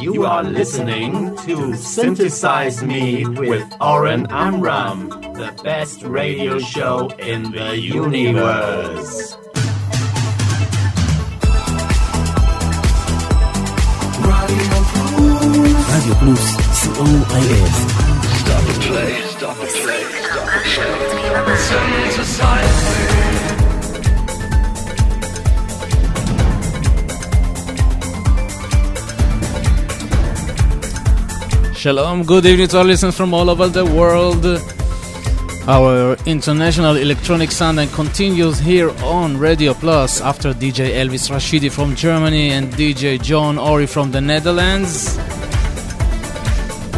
You are listening to Synthesize Me with Oren Amram, the best radio show in the universe. Radio Plus, COIS. Stop the play, stop the play, stop the play. Synthesize Me. Shalom, good evening to our listeners from all over the world. Our international electronic Sunday continues here on Radio Plus after DJ Elvis Rashidi from Germany and DJ John Ori from the Netherlands.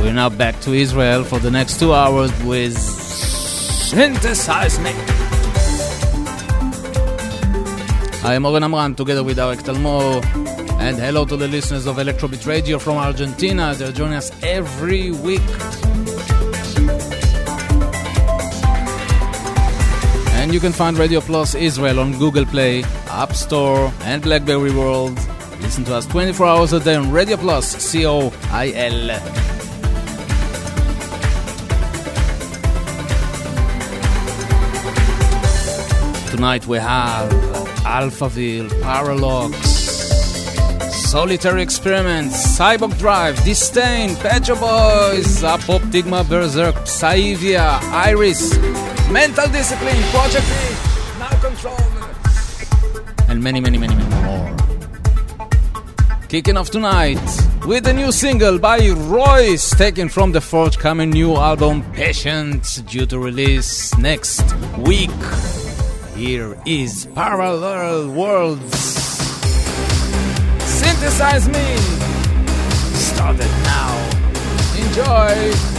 We're now back to Israel for the next two hours with Synthesize. I am Oren Amram together with Arek Talmor. And hello to the listeners of Electrobit Radio from Argentina. They're joining us every week. And you can find Radio Plus Israel on Google Play, App Store, and Blackberry World. Listen to us 24 hours a day on Radio Plus, C O I L. Tonight we have Alphaville, Paralox, Solitary Experiments, Cyborg Drive, Distain, Petro Boys, Apoptygma Berzerk, Saivia, Iris, Mental Discipline, Project E, Now Control, and many, many, many, many more. Kicking off tonight with a new single by RROYCE, taken from the forthcoming new album Patient, due to release next week. Here is Parallel Worlds. Synthesize me. Started now. Enjoy.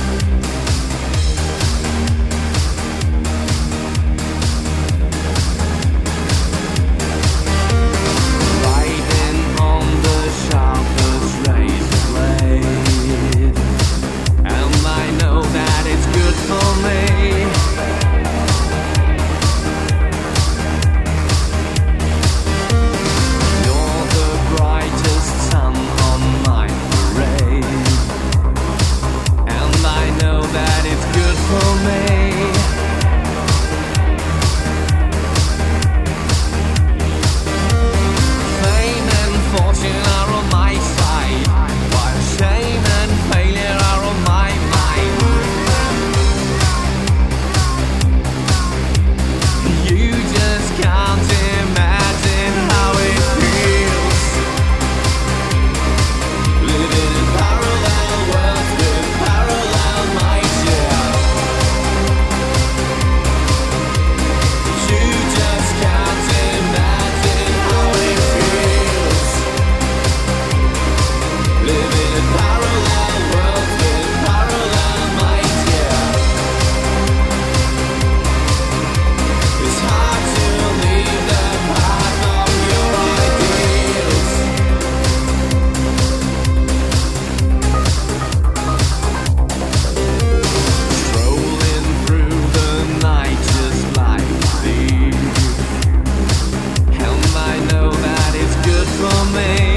me.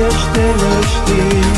יש דלשתי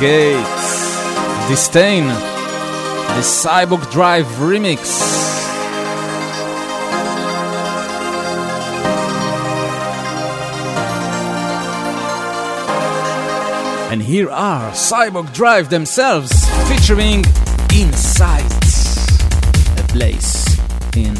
Geht. Distain, the Cyborgdrive remix. And here are Cyborgdrive themselves featuring Insight, a place in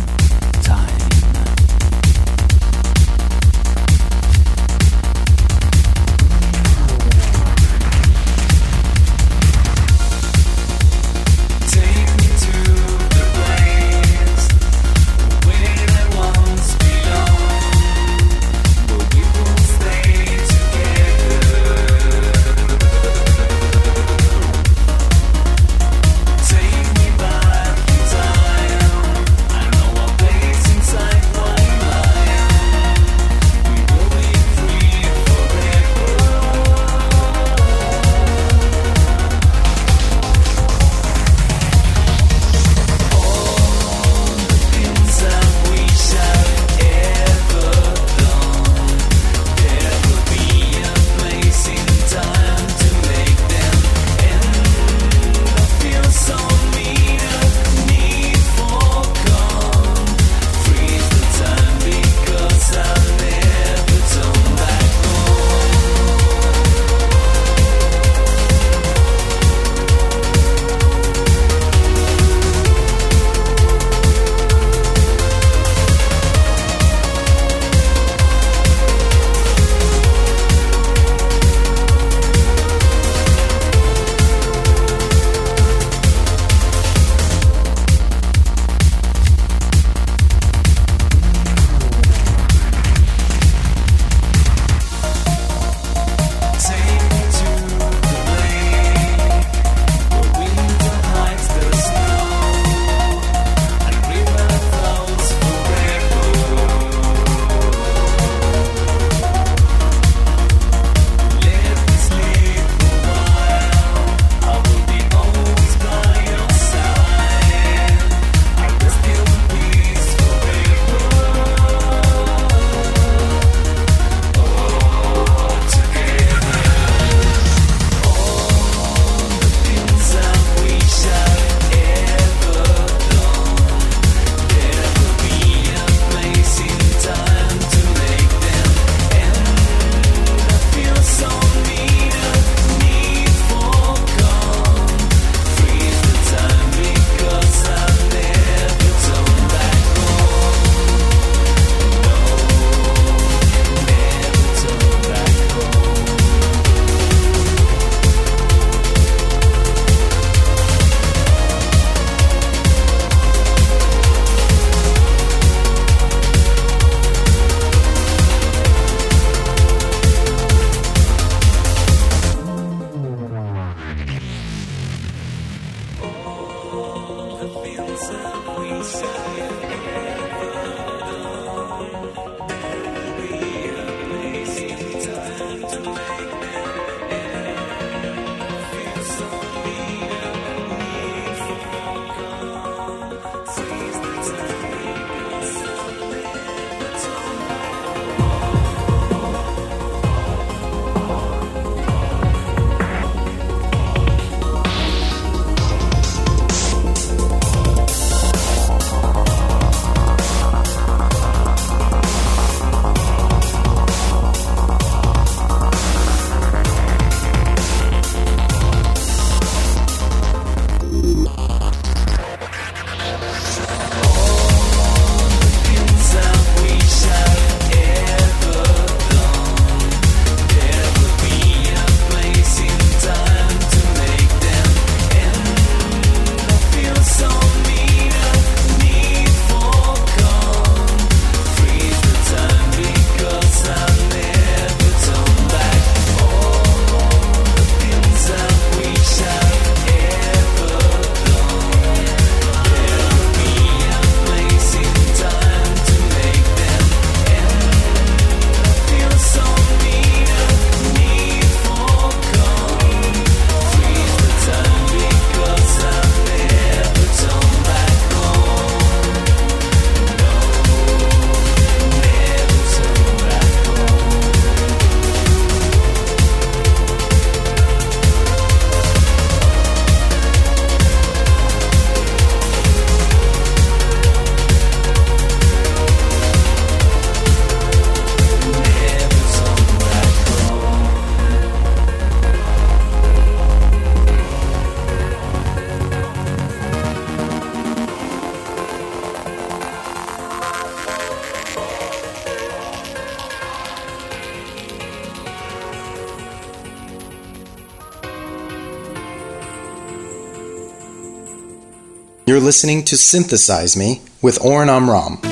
listening to Synthesize Me with Oren Amram.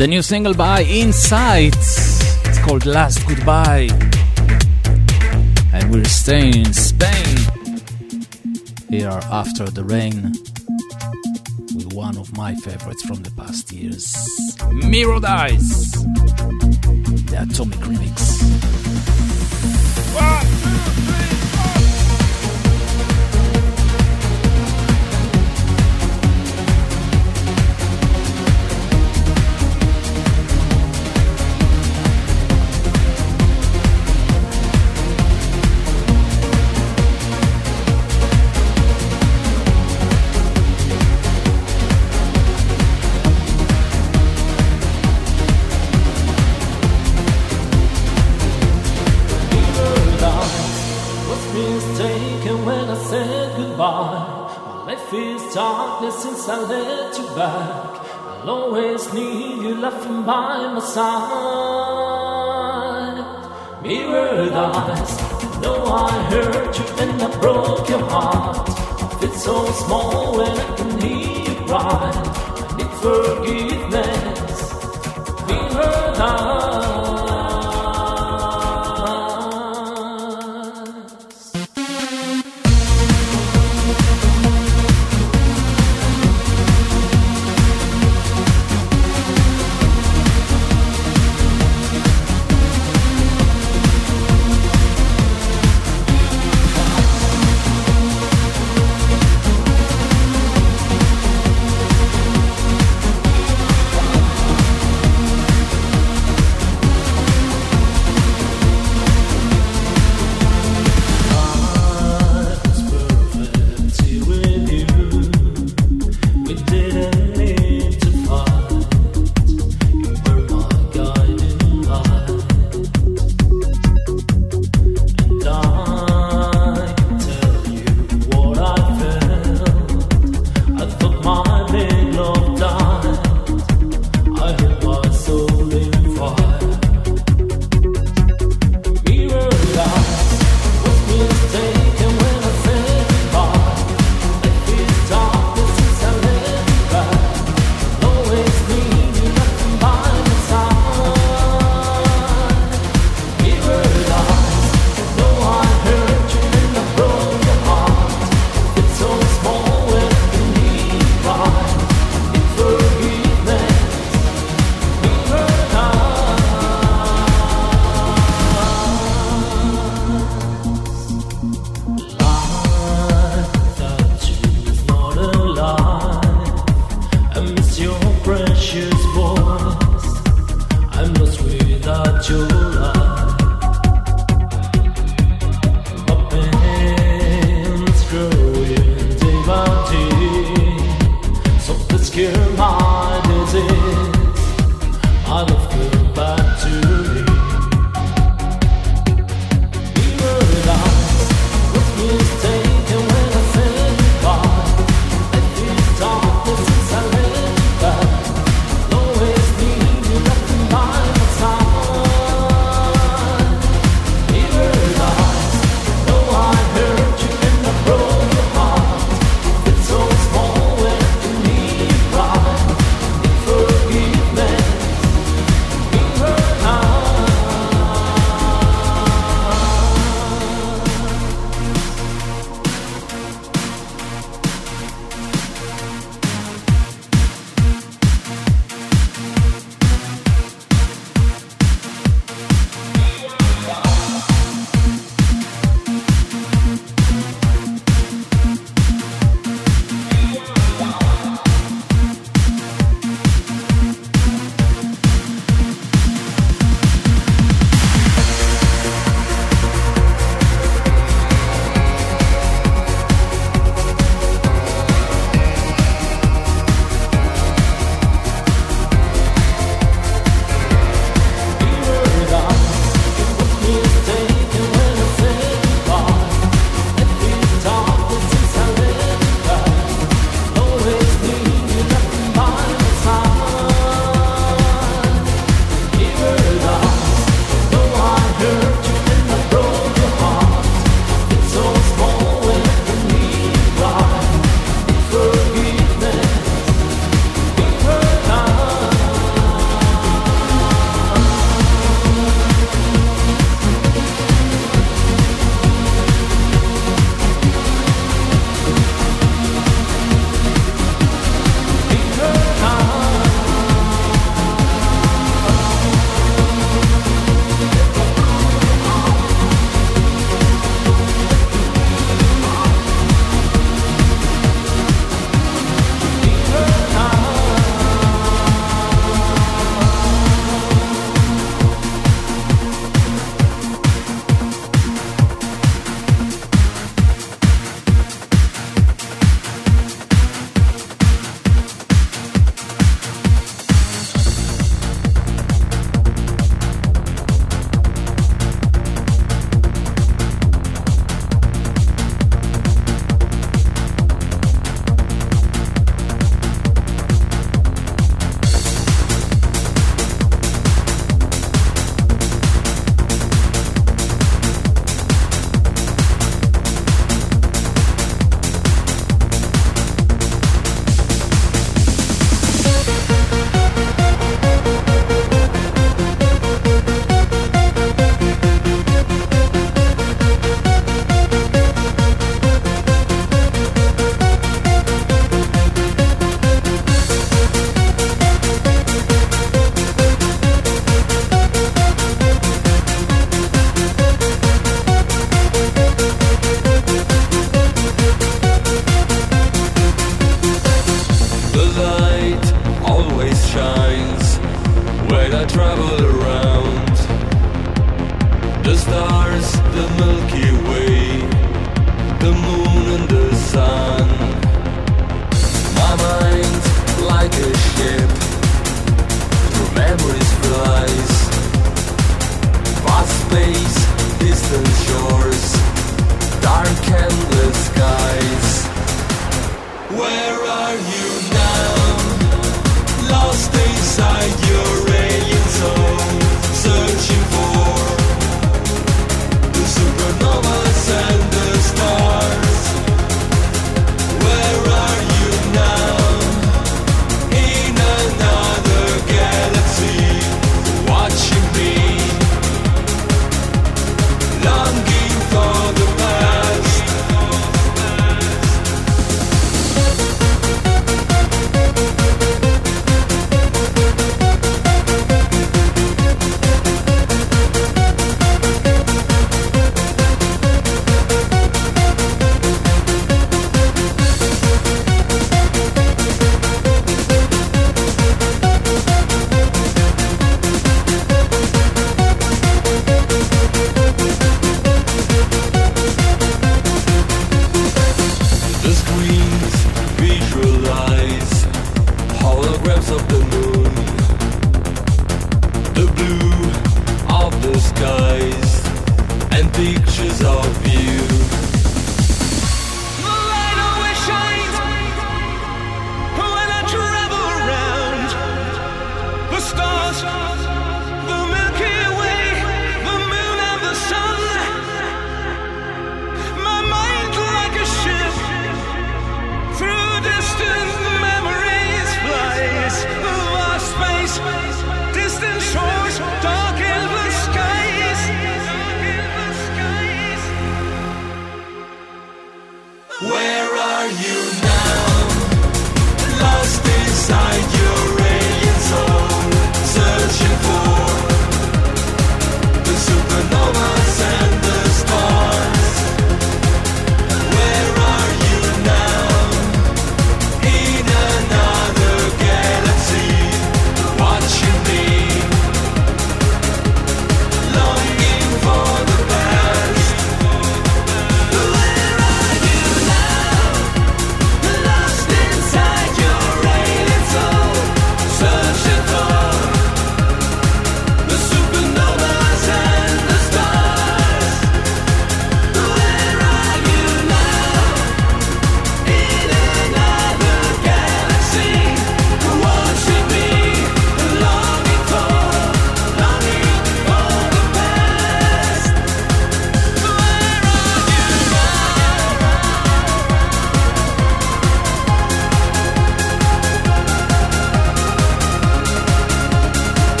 the new single by Insights. It's called Last Goodbye. And we're staying in Spain. Here After the Rain with one of my favorites from the past years Mirrored Eyes, the Atomic Remix. One, two, three. by my side. Mirror thy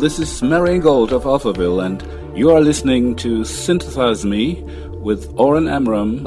this is Marian Gold of Alphaville, and you are listening to Synthesize Me with Oren Amram.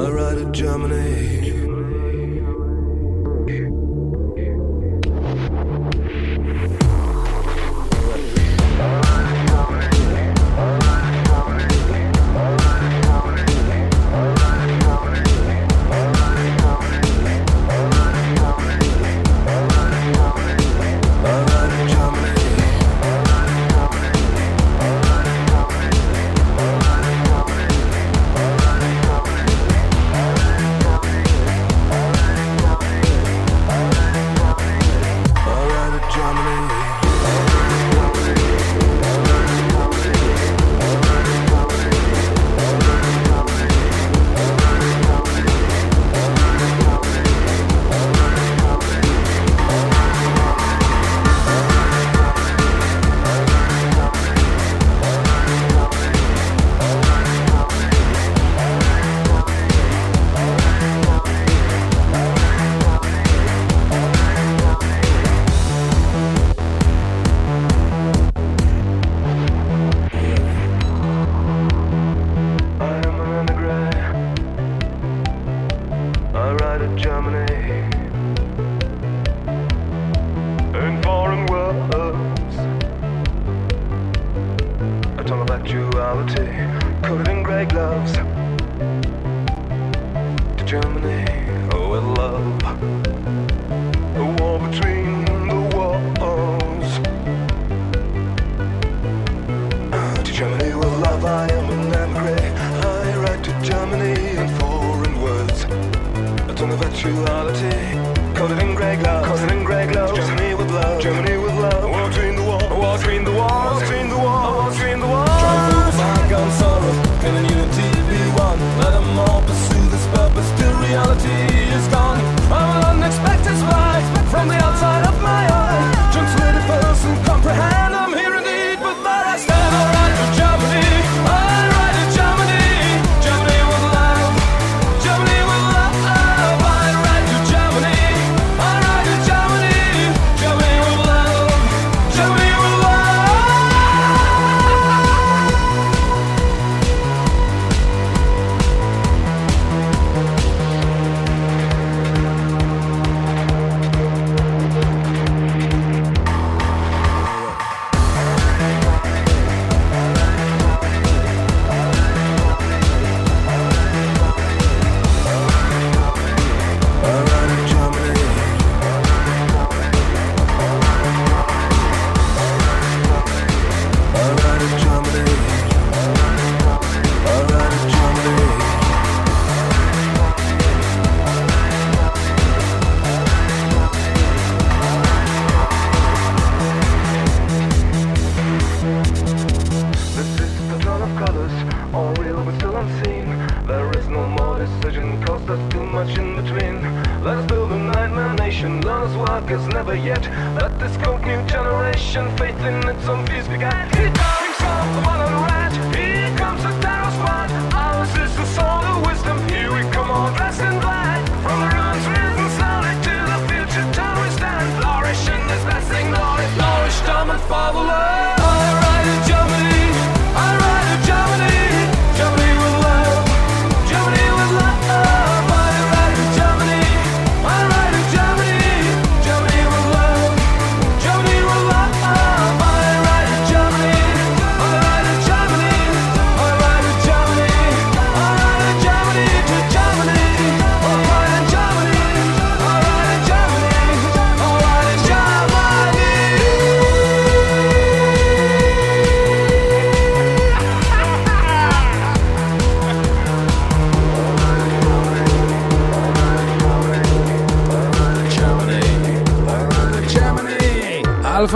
sexuality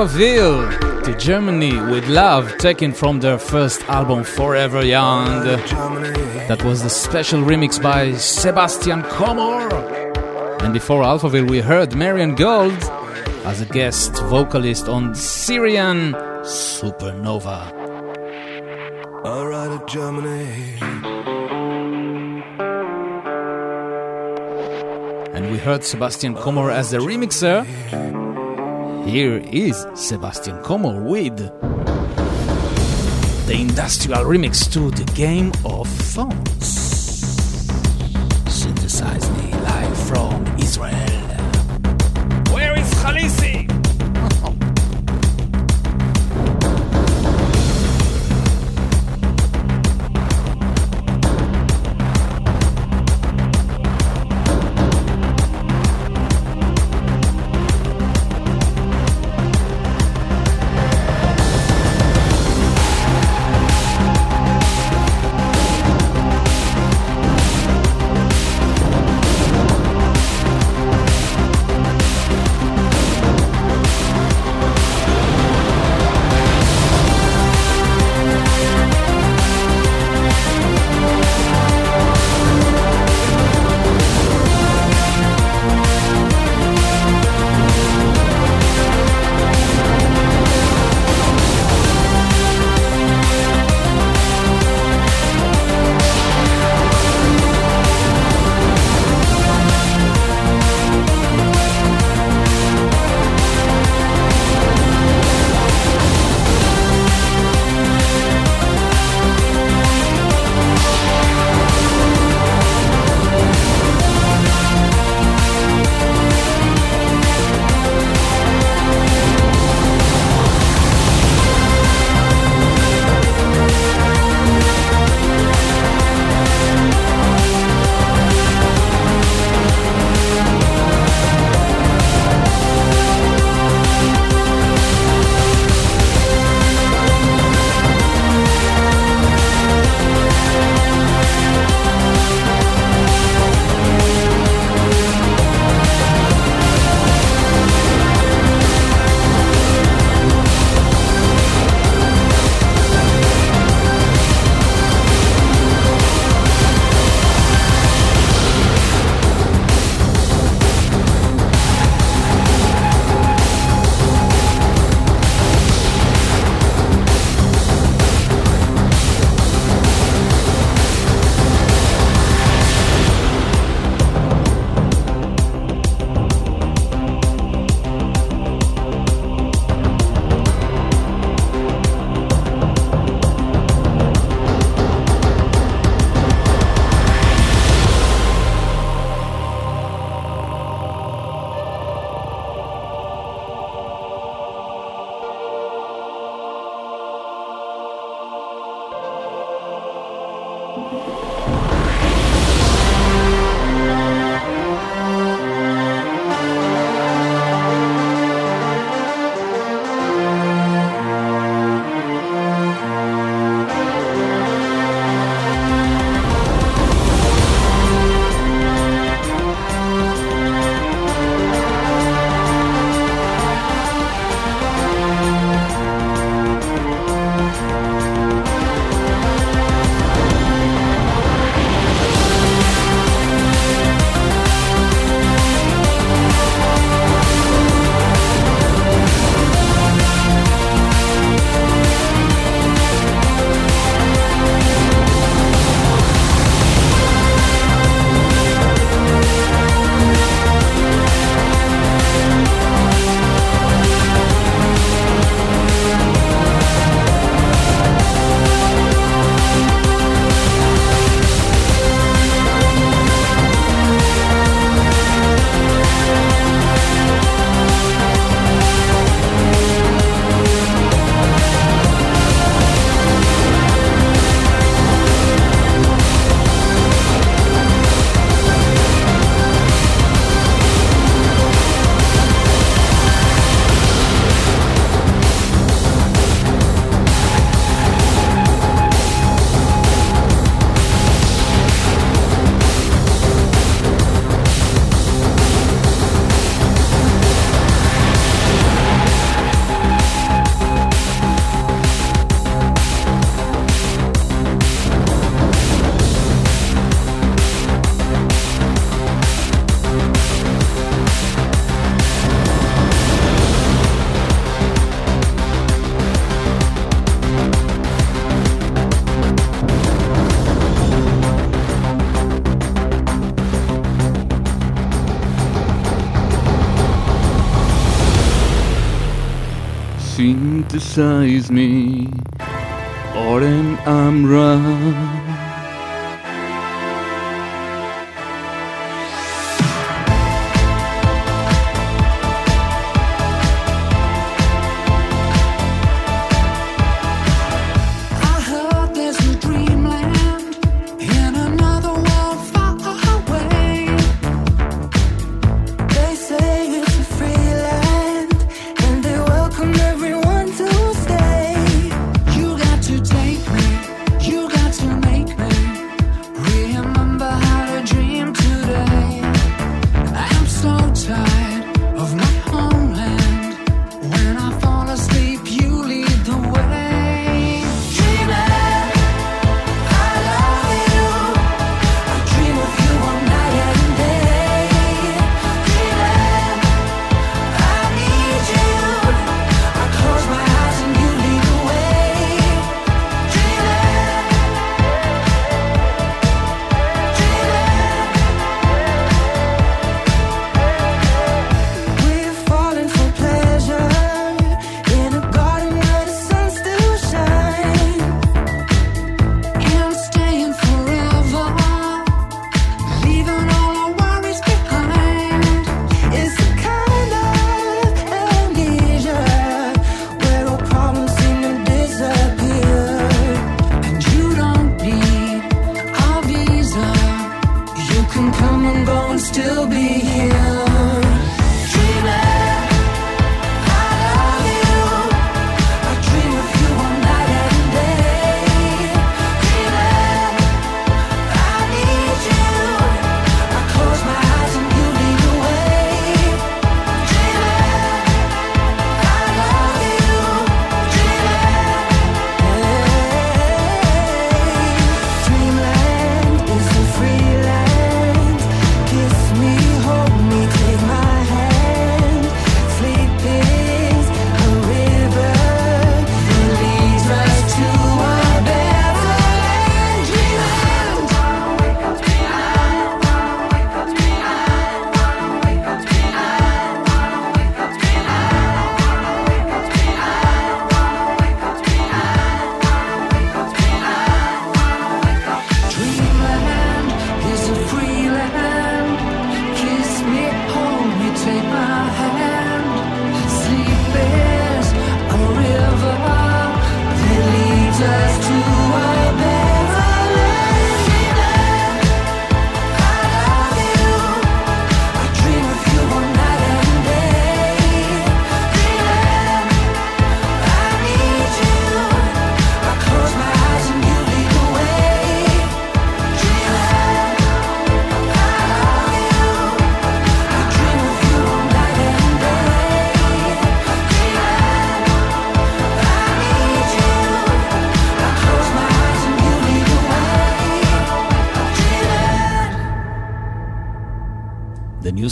Veil to Germany with Love, taken from their first album Forever Young. That was the special remix by Sebastian Komor. And before Alphaville, we heard Marian Gold as a guest vocalist on Syrian Supernova. Alright, Germany. And we heard Sebastian Komor as the remixer here is Sebastian Komor with the industrial remix to the game of baptize me.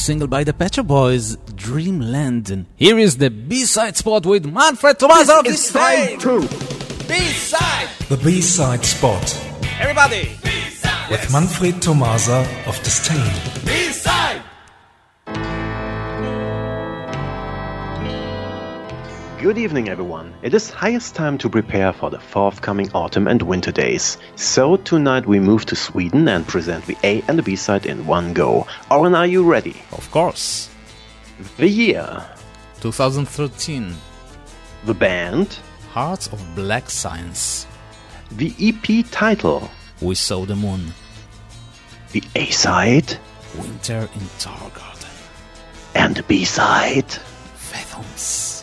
single by the Pet Shop Boys, Dreamland. And here is the B-side spot with Manfred Thomaser of this time. Two. B-side. The B-side spot. Everybody. B-side. With yes. Manfred Thomaser of Distain. B-side. Good evening, everyone. It is highest time to prepare for the forthcoming autumn and winter days. So, tonight we move to Sweden and present the A and the B side in one go. Oren, are you ready? Of course. The year 2013. The band Hearts of Black Science. The EP title We Saw the Moon. The A side Winter in Targarden. And the B side Fathoms.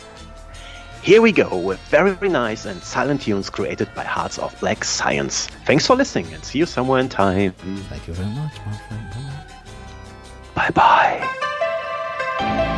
Here we go with very, very nice and silent tunes created by Hearts of Black Science. Thanks for listening and see you somewhere in time. Thank you very much, my friend. Bye bye.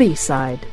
B-side.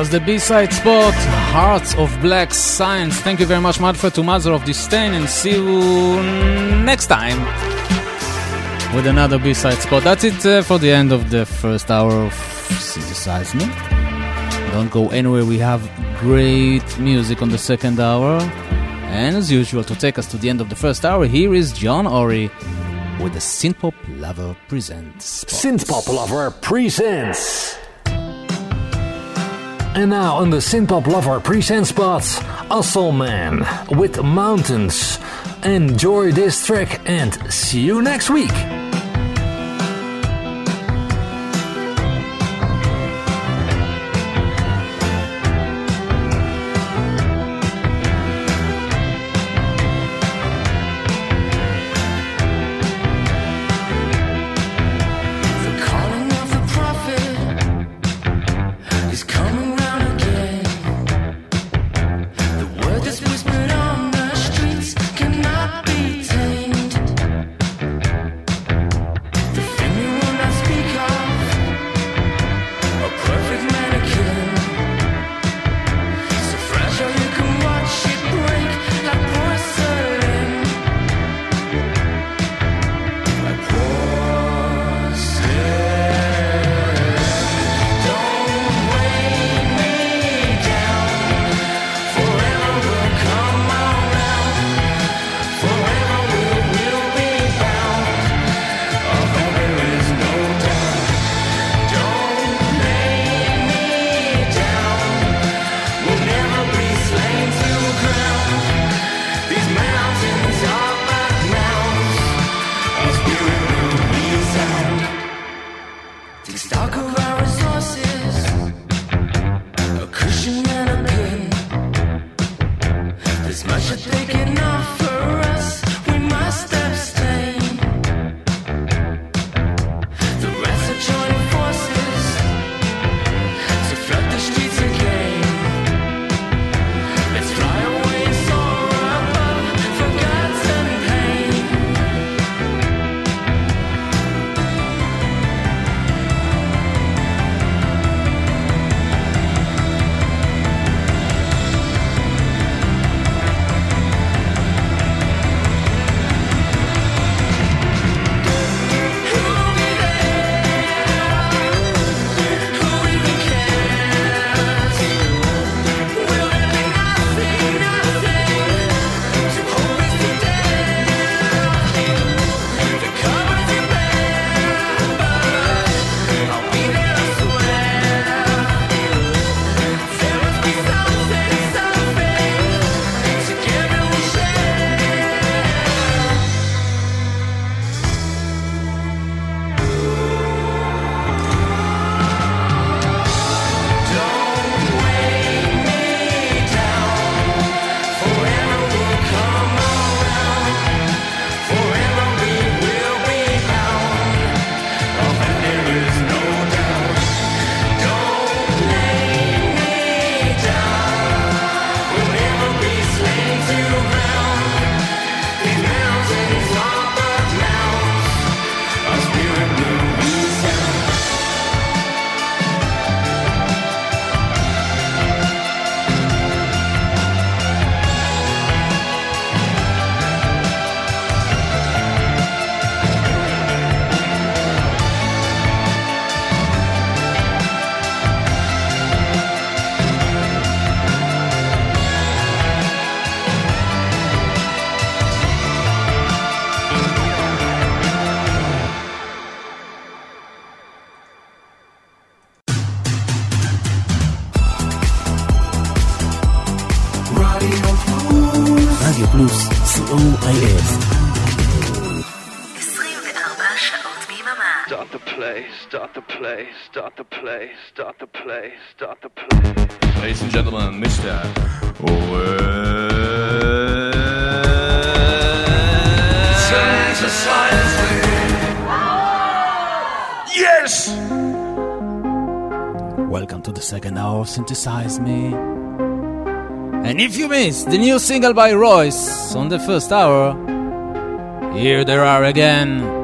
Was the B-side spot, Hearts of Black Science. Thank you very much, Manfred, to Mother of Distain, and see you next time with another B-side spot. That's it uh, for the end of the first hour of Synthesize. Don't go anywhere, we have great music on the second hour. And as usual, to take us to the end of the first hour, here is John Ori with the Synthpop Lover Presents. Synthpop Lover presents. And now on the Synthpop Lover present spots, Man with Mountains. Enjoy this track and see you next week. Synthesize Me. And if you missed the new single by RROYCE on the first hour, here they are again.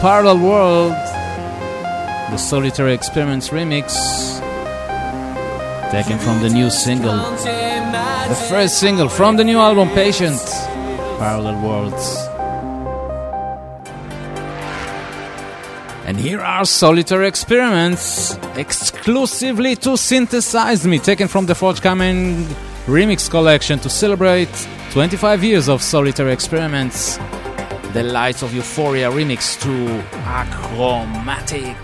Parallel World, the Solitary Experiments remix, taken from the new single, the first single from the new album Patient, Parallel Worlds. And here are Solitary Experiments, exclusively to Synthesize Me, taken from the forthcoming remix collection to celebrate 25 years of Solitary Experiments the Lights of Euphoria remix to Achromatic.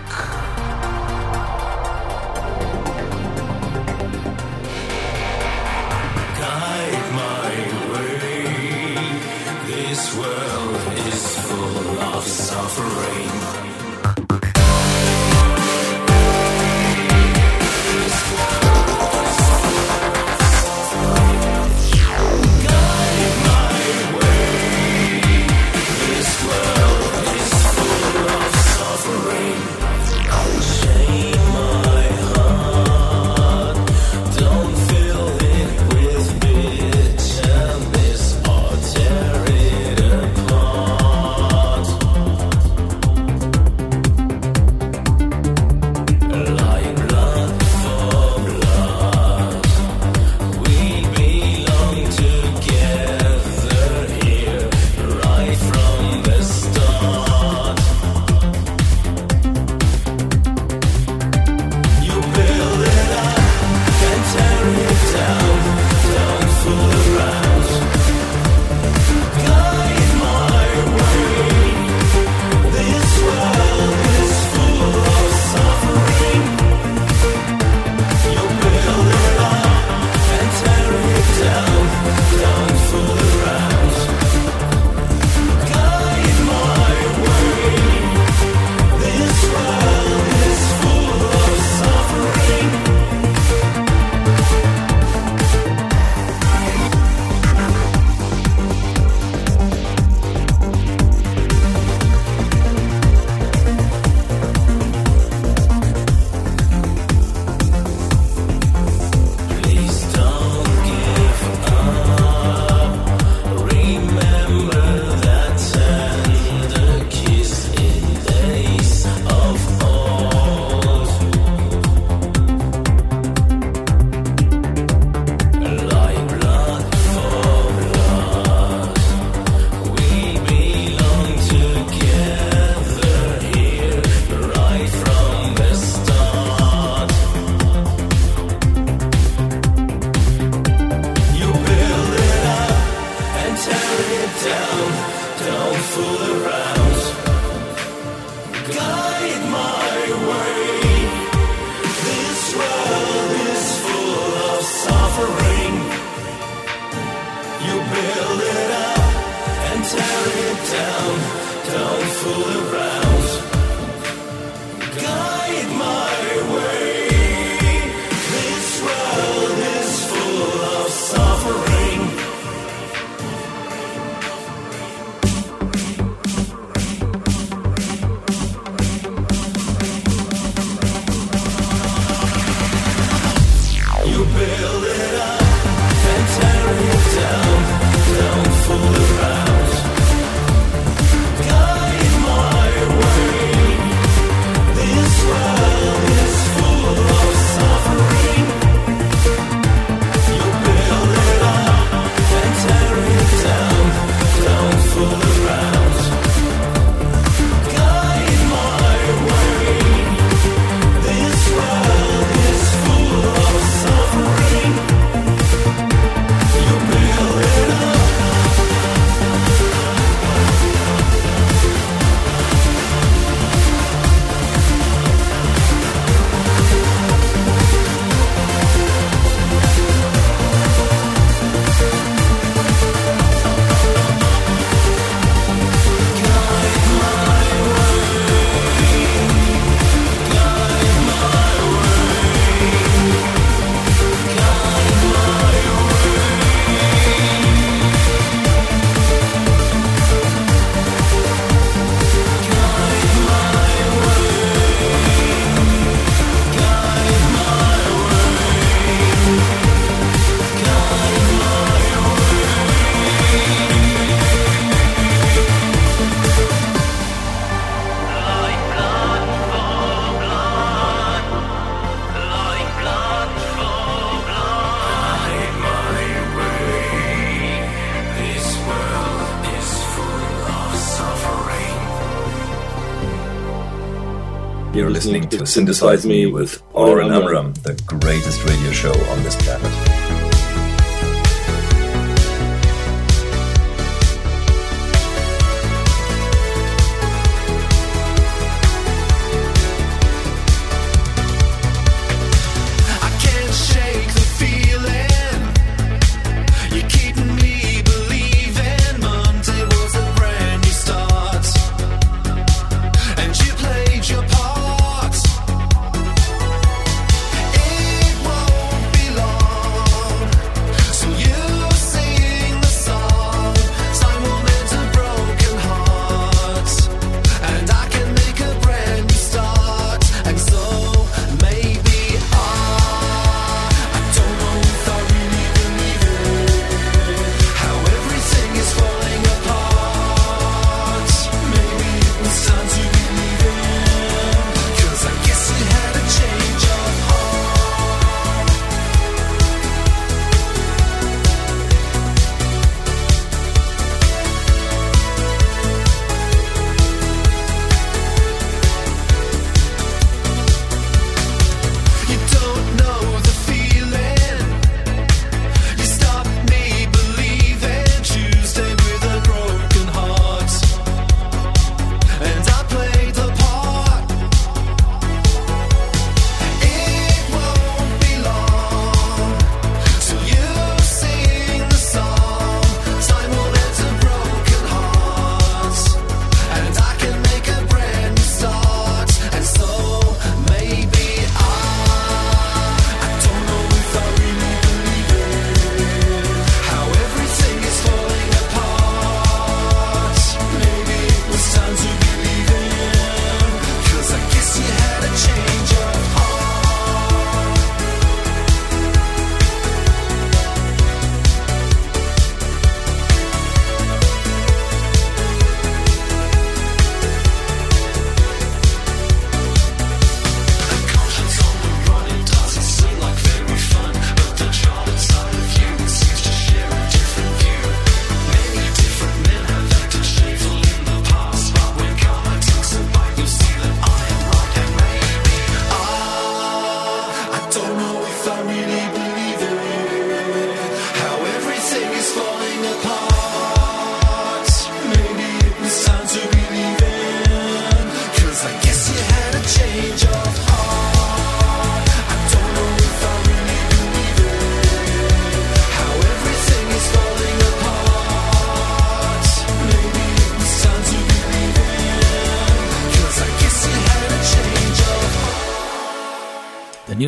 to synthesize me with Oren Amram, the greatest radio show on this planet.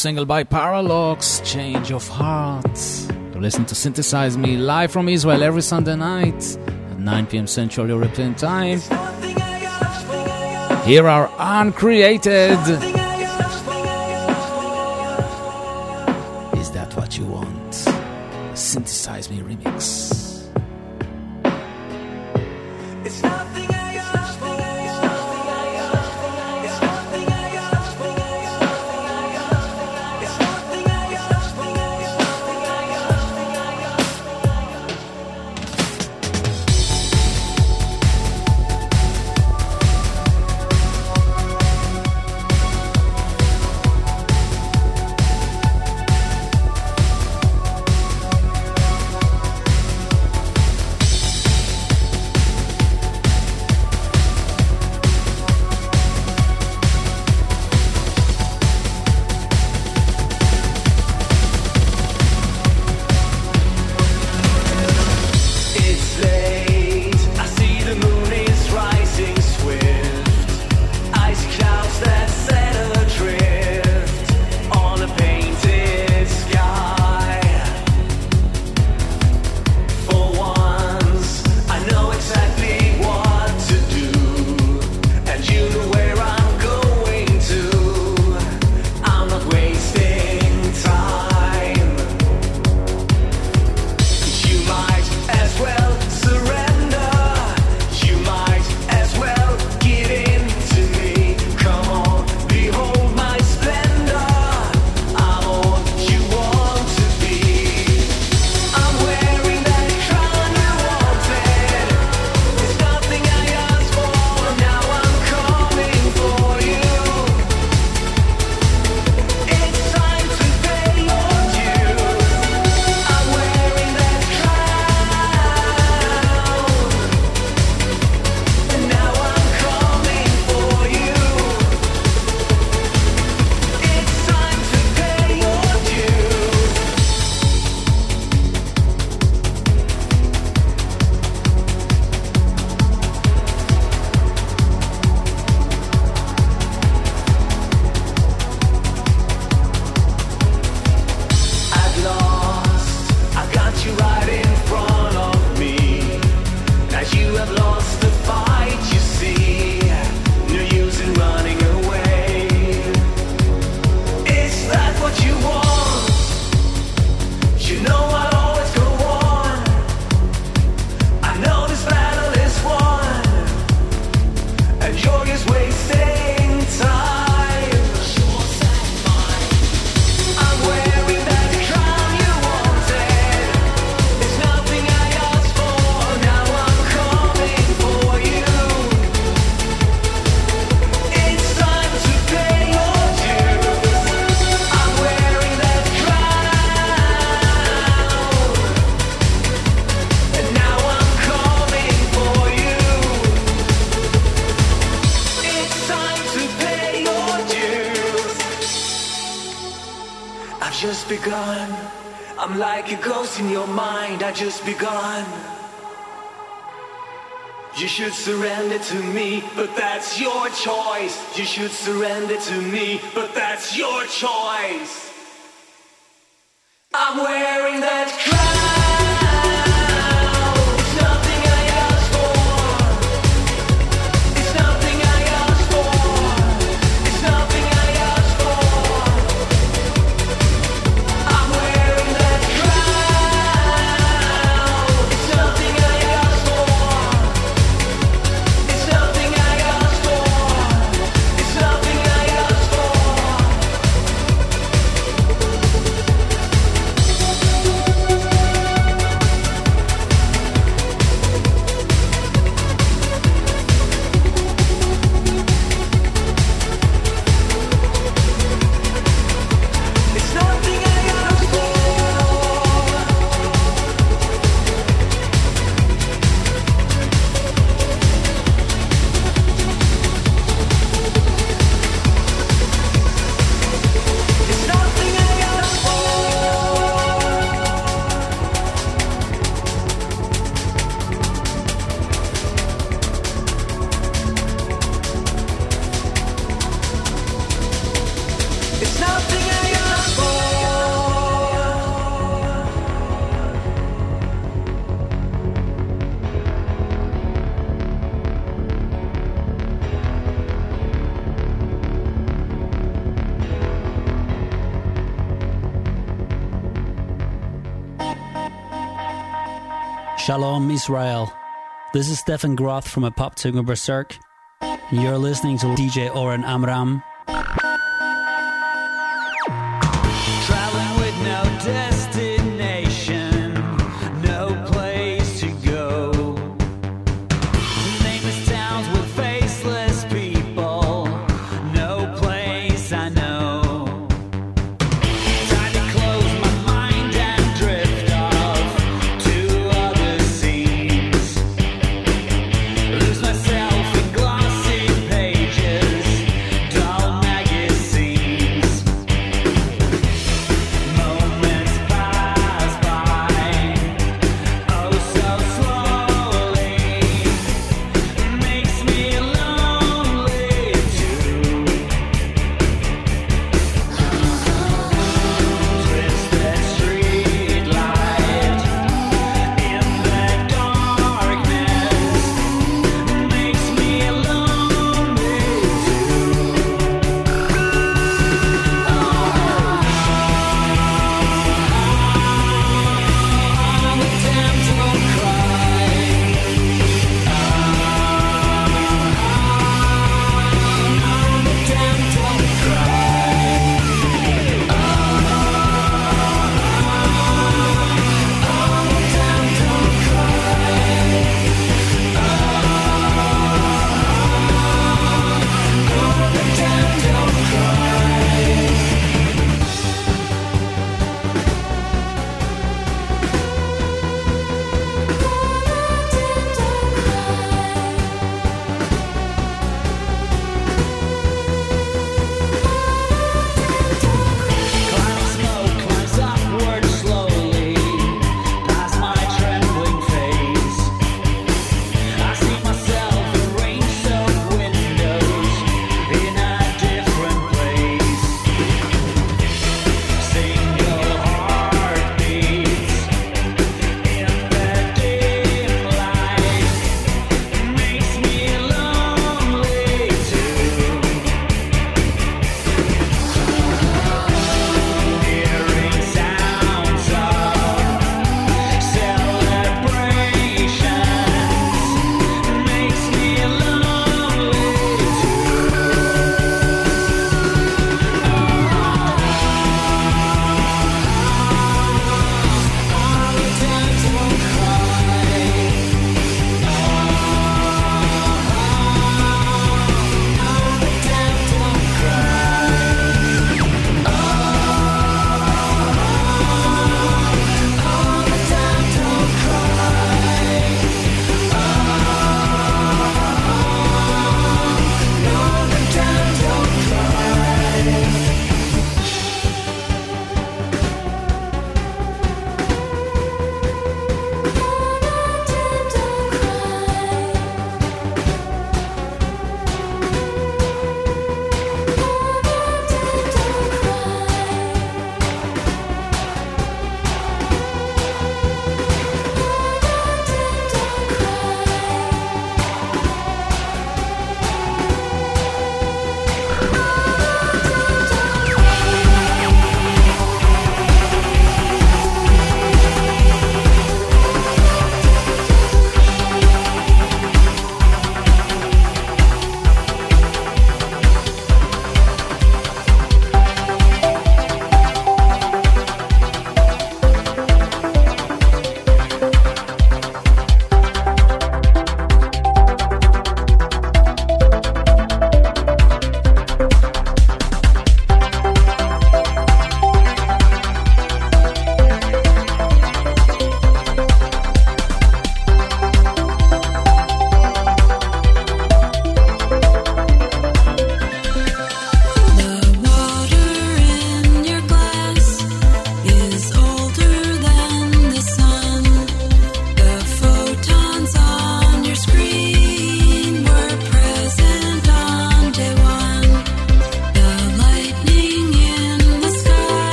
single by Paralox, Change of Heart. To listen to Synthesize Me live from Israel every Sunday night at 9 p.m. Central European Time. Here are Uncreated. You should surrender to me, but that's your choice. Israel. This is Stefan Groth from Apoptygma Berzerk. You're listening to DJ Oren Amram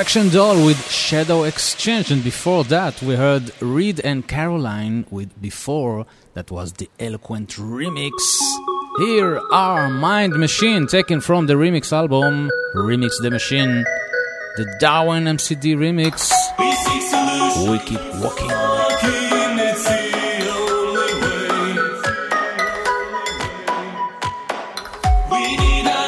Perfection Doll with Shadow Exchange, and before that we heard Reed and Caroline with Before, that was the Eloquent remix. Here are Mind Machine, taken from the remix album Remix the Machine, the Darwin MCD remix. We keep walking. We need answers.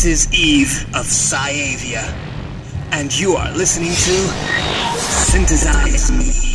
This is Eve of Cyavia, and you are listening to Synthesize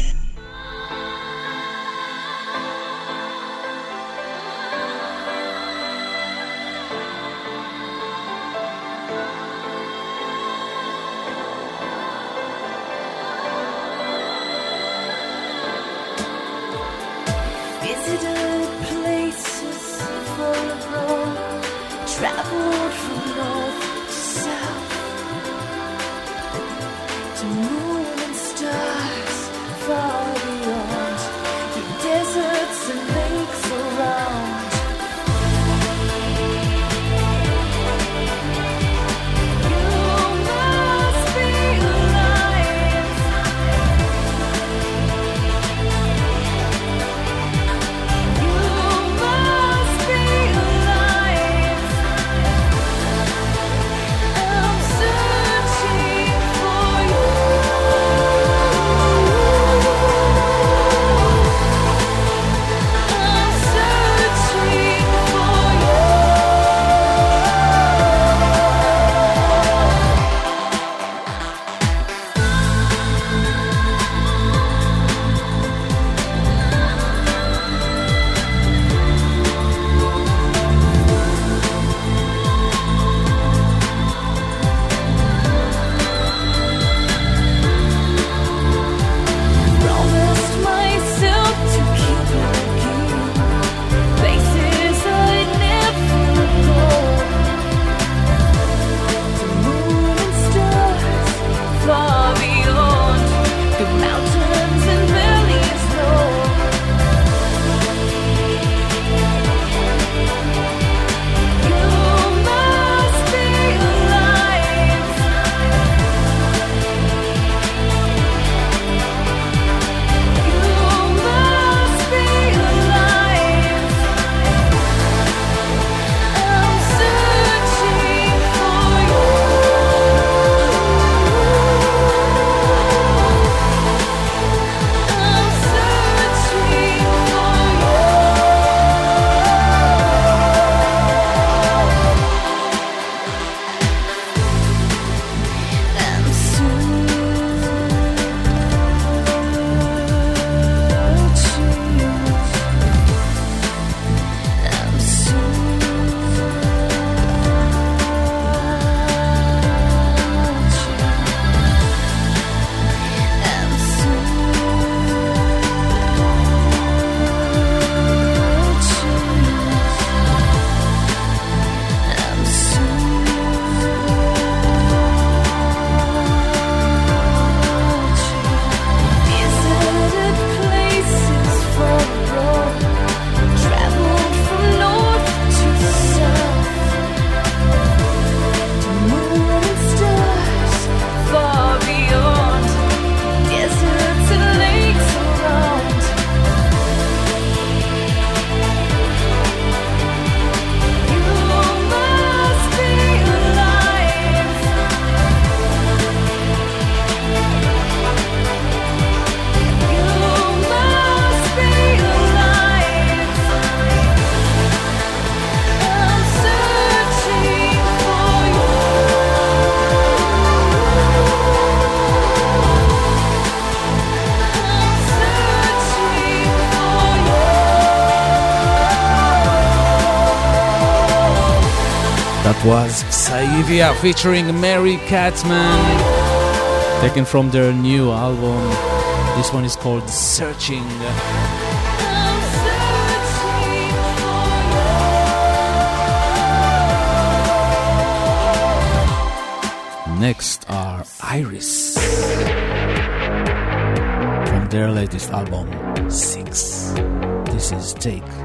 was Saivia featuring Mary Katzman, taken from their new album. This one is called Searching. Next are Iris from their latest album, Six. This is Take.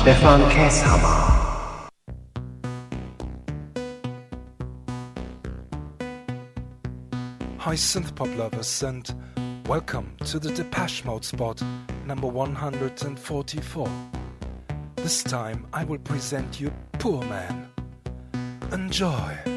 Stefan synth Hi synthpop lovers and welcome to the Depeche Mode spot number 144. This time I will present you Poor Man. Enjoy!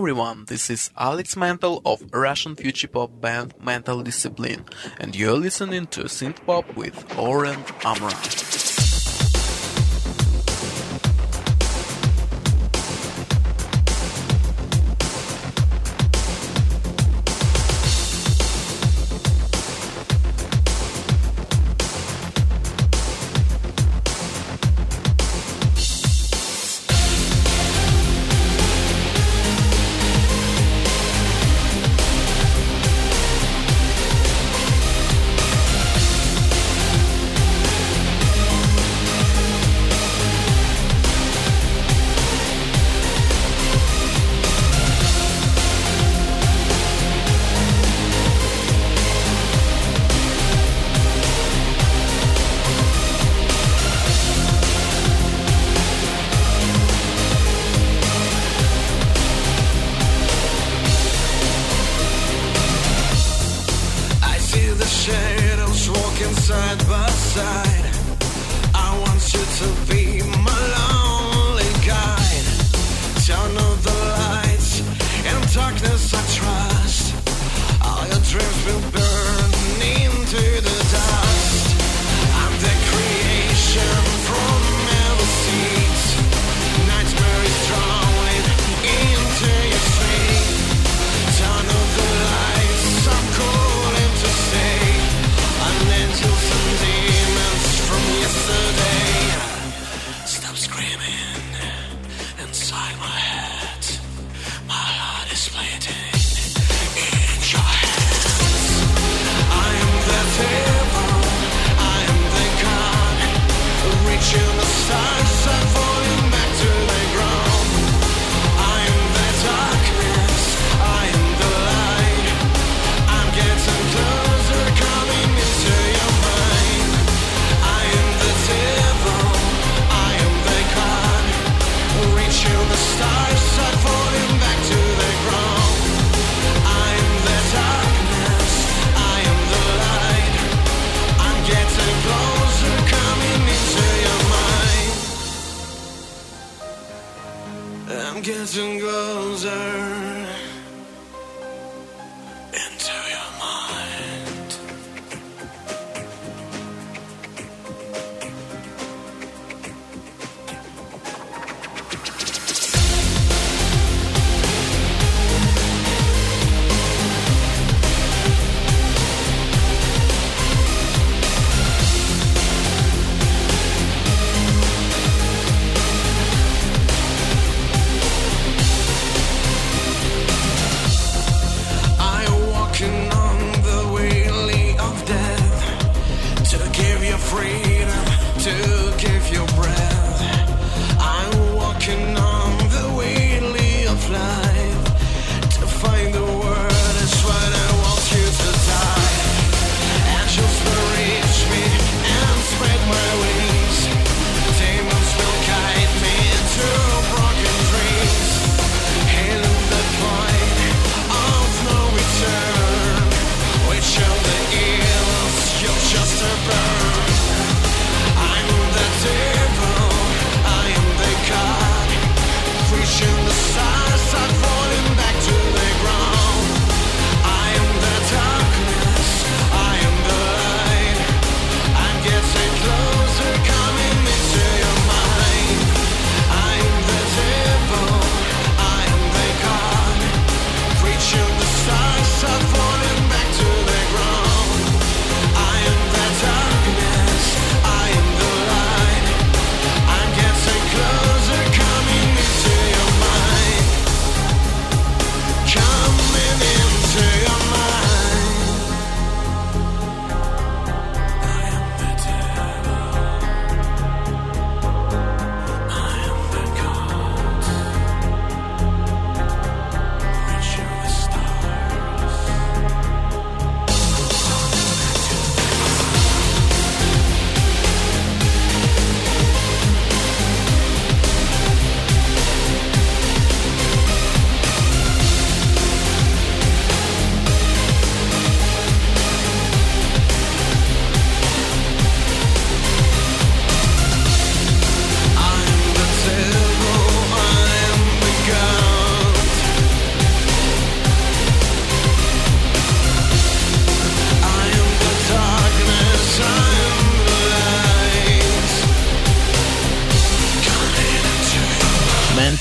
everyone, this is Alex Mantel of Russian future pop band Mental Discipline, and you're listening to synth pop with Oren Amram.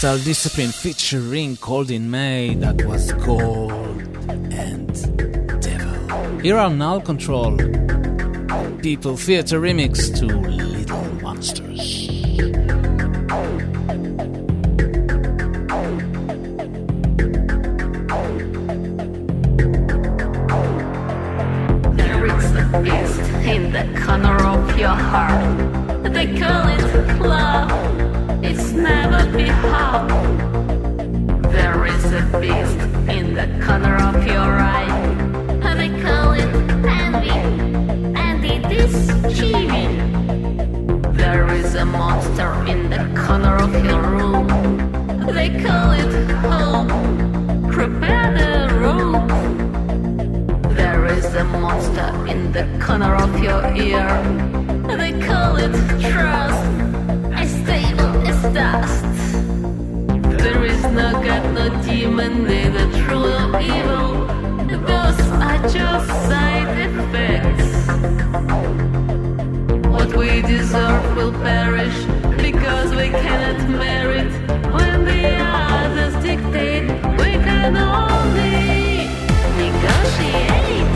Mental Discipline featuring Cold in May that was cold and Devil. Here are Null Control, People Theater remix to Little Monsters. There is a beast in the corner of your heart. They call it love. There is a beast in the corner of your eye. They call it envy, and it is. There is a monster in the corner of your room. They call it hope. Prepare the room. There is a monster in the corner of your ear. They call it trust. No God, evil. Those are just side effects. What we deserve will perish because we cannot merit. When the others dictate, we can only negotiate.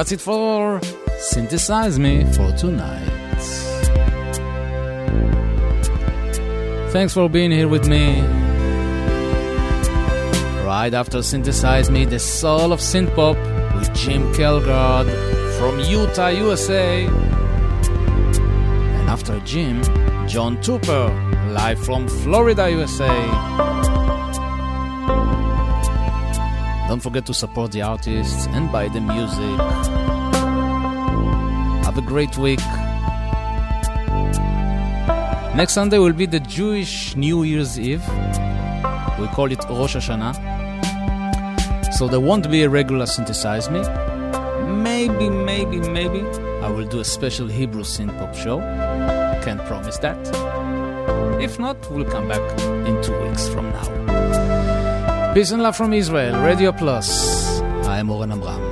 That's it for Synthesize Me for tonight. Thanks for being here with me. Right after Synthesize Me, the soul of synthpop with Jim Kelgard from Utah, USA. And after Jim, John Tupper, live from Florida, USA. Don't forget to support the artists and buy the music. Have a great week. Next Sunday will be the Jewish New Year's Eve. We call it Rosh Hashanah. So there won't be a regular Synthesize Me. Maybe, maybe, maybe I will do a special Hebrew synth pop show. Can't promise that. If not, we'll come back in two weeks from now. Peace and love from Israel, Radio Plus. I am Oren Amram.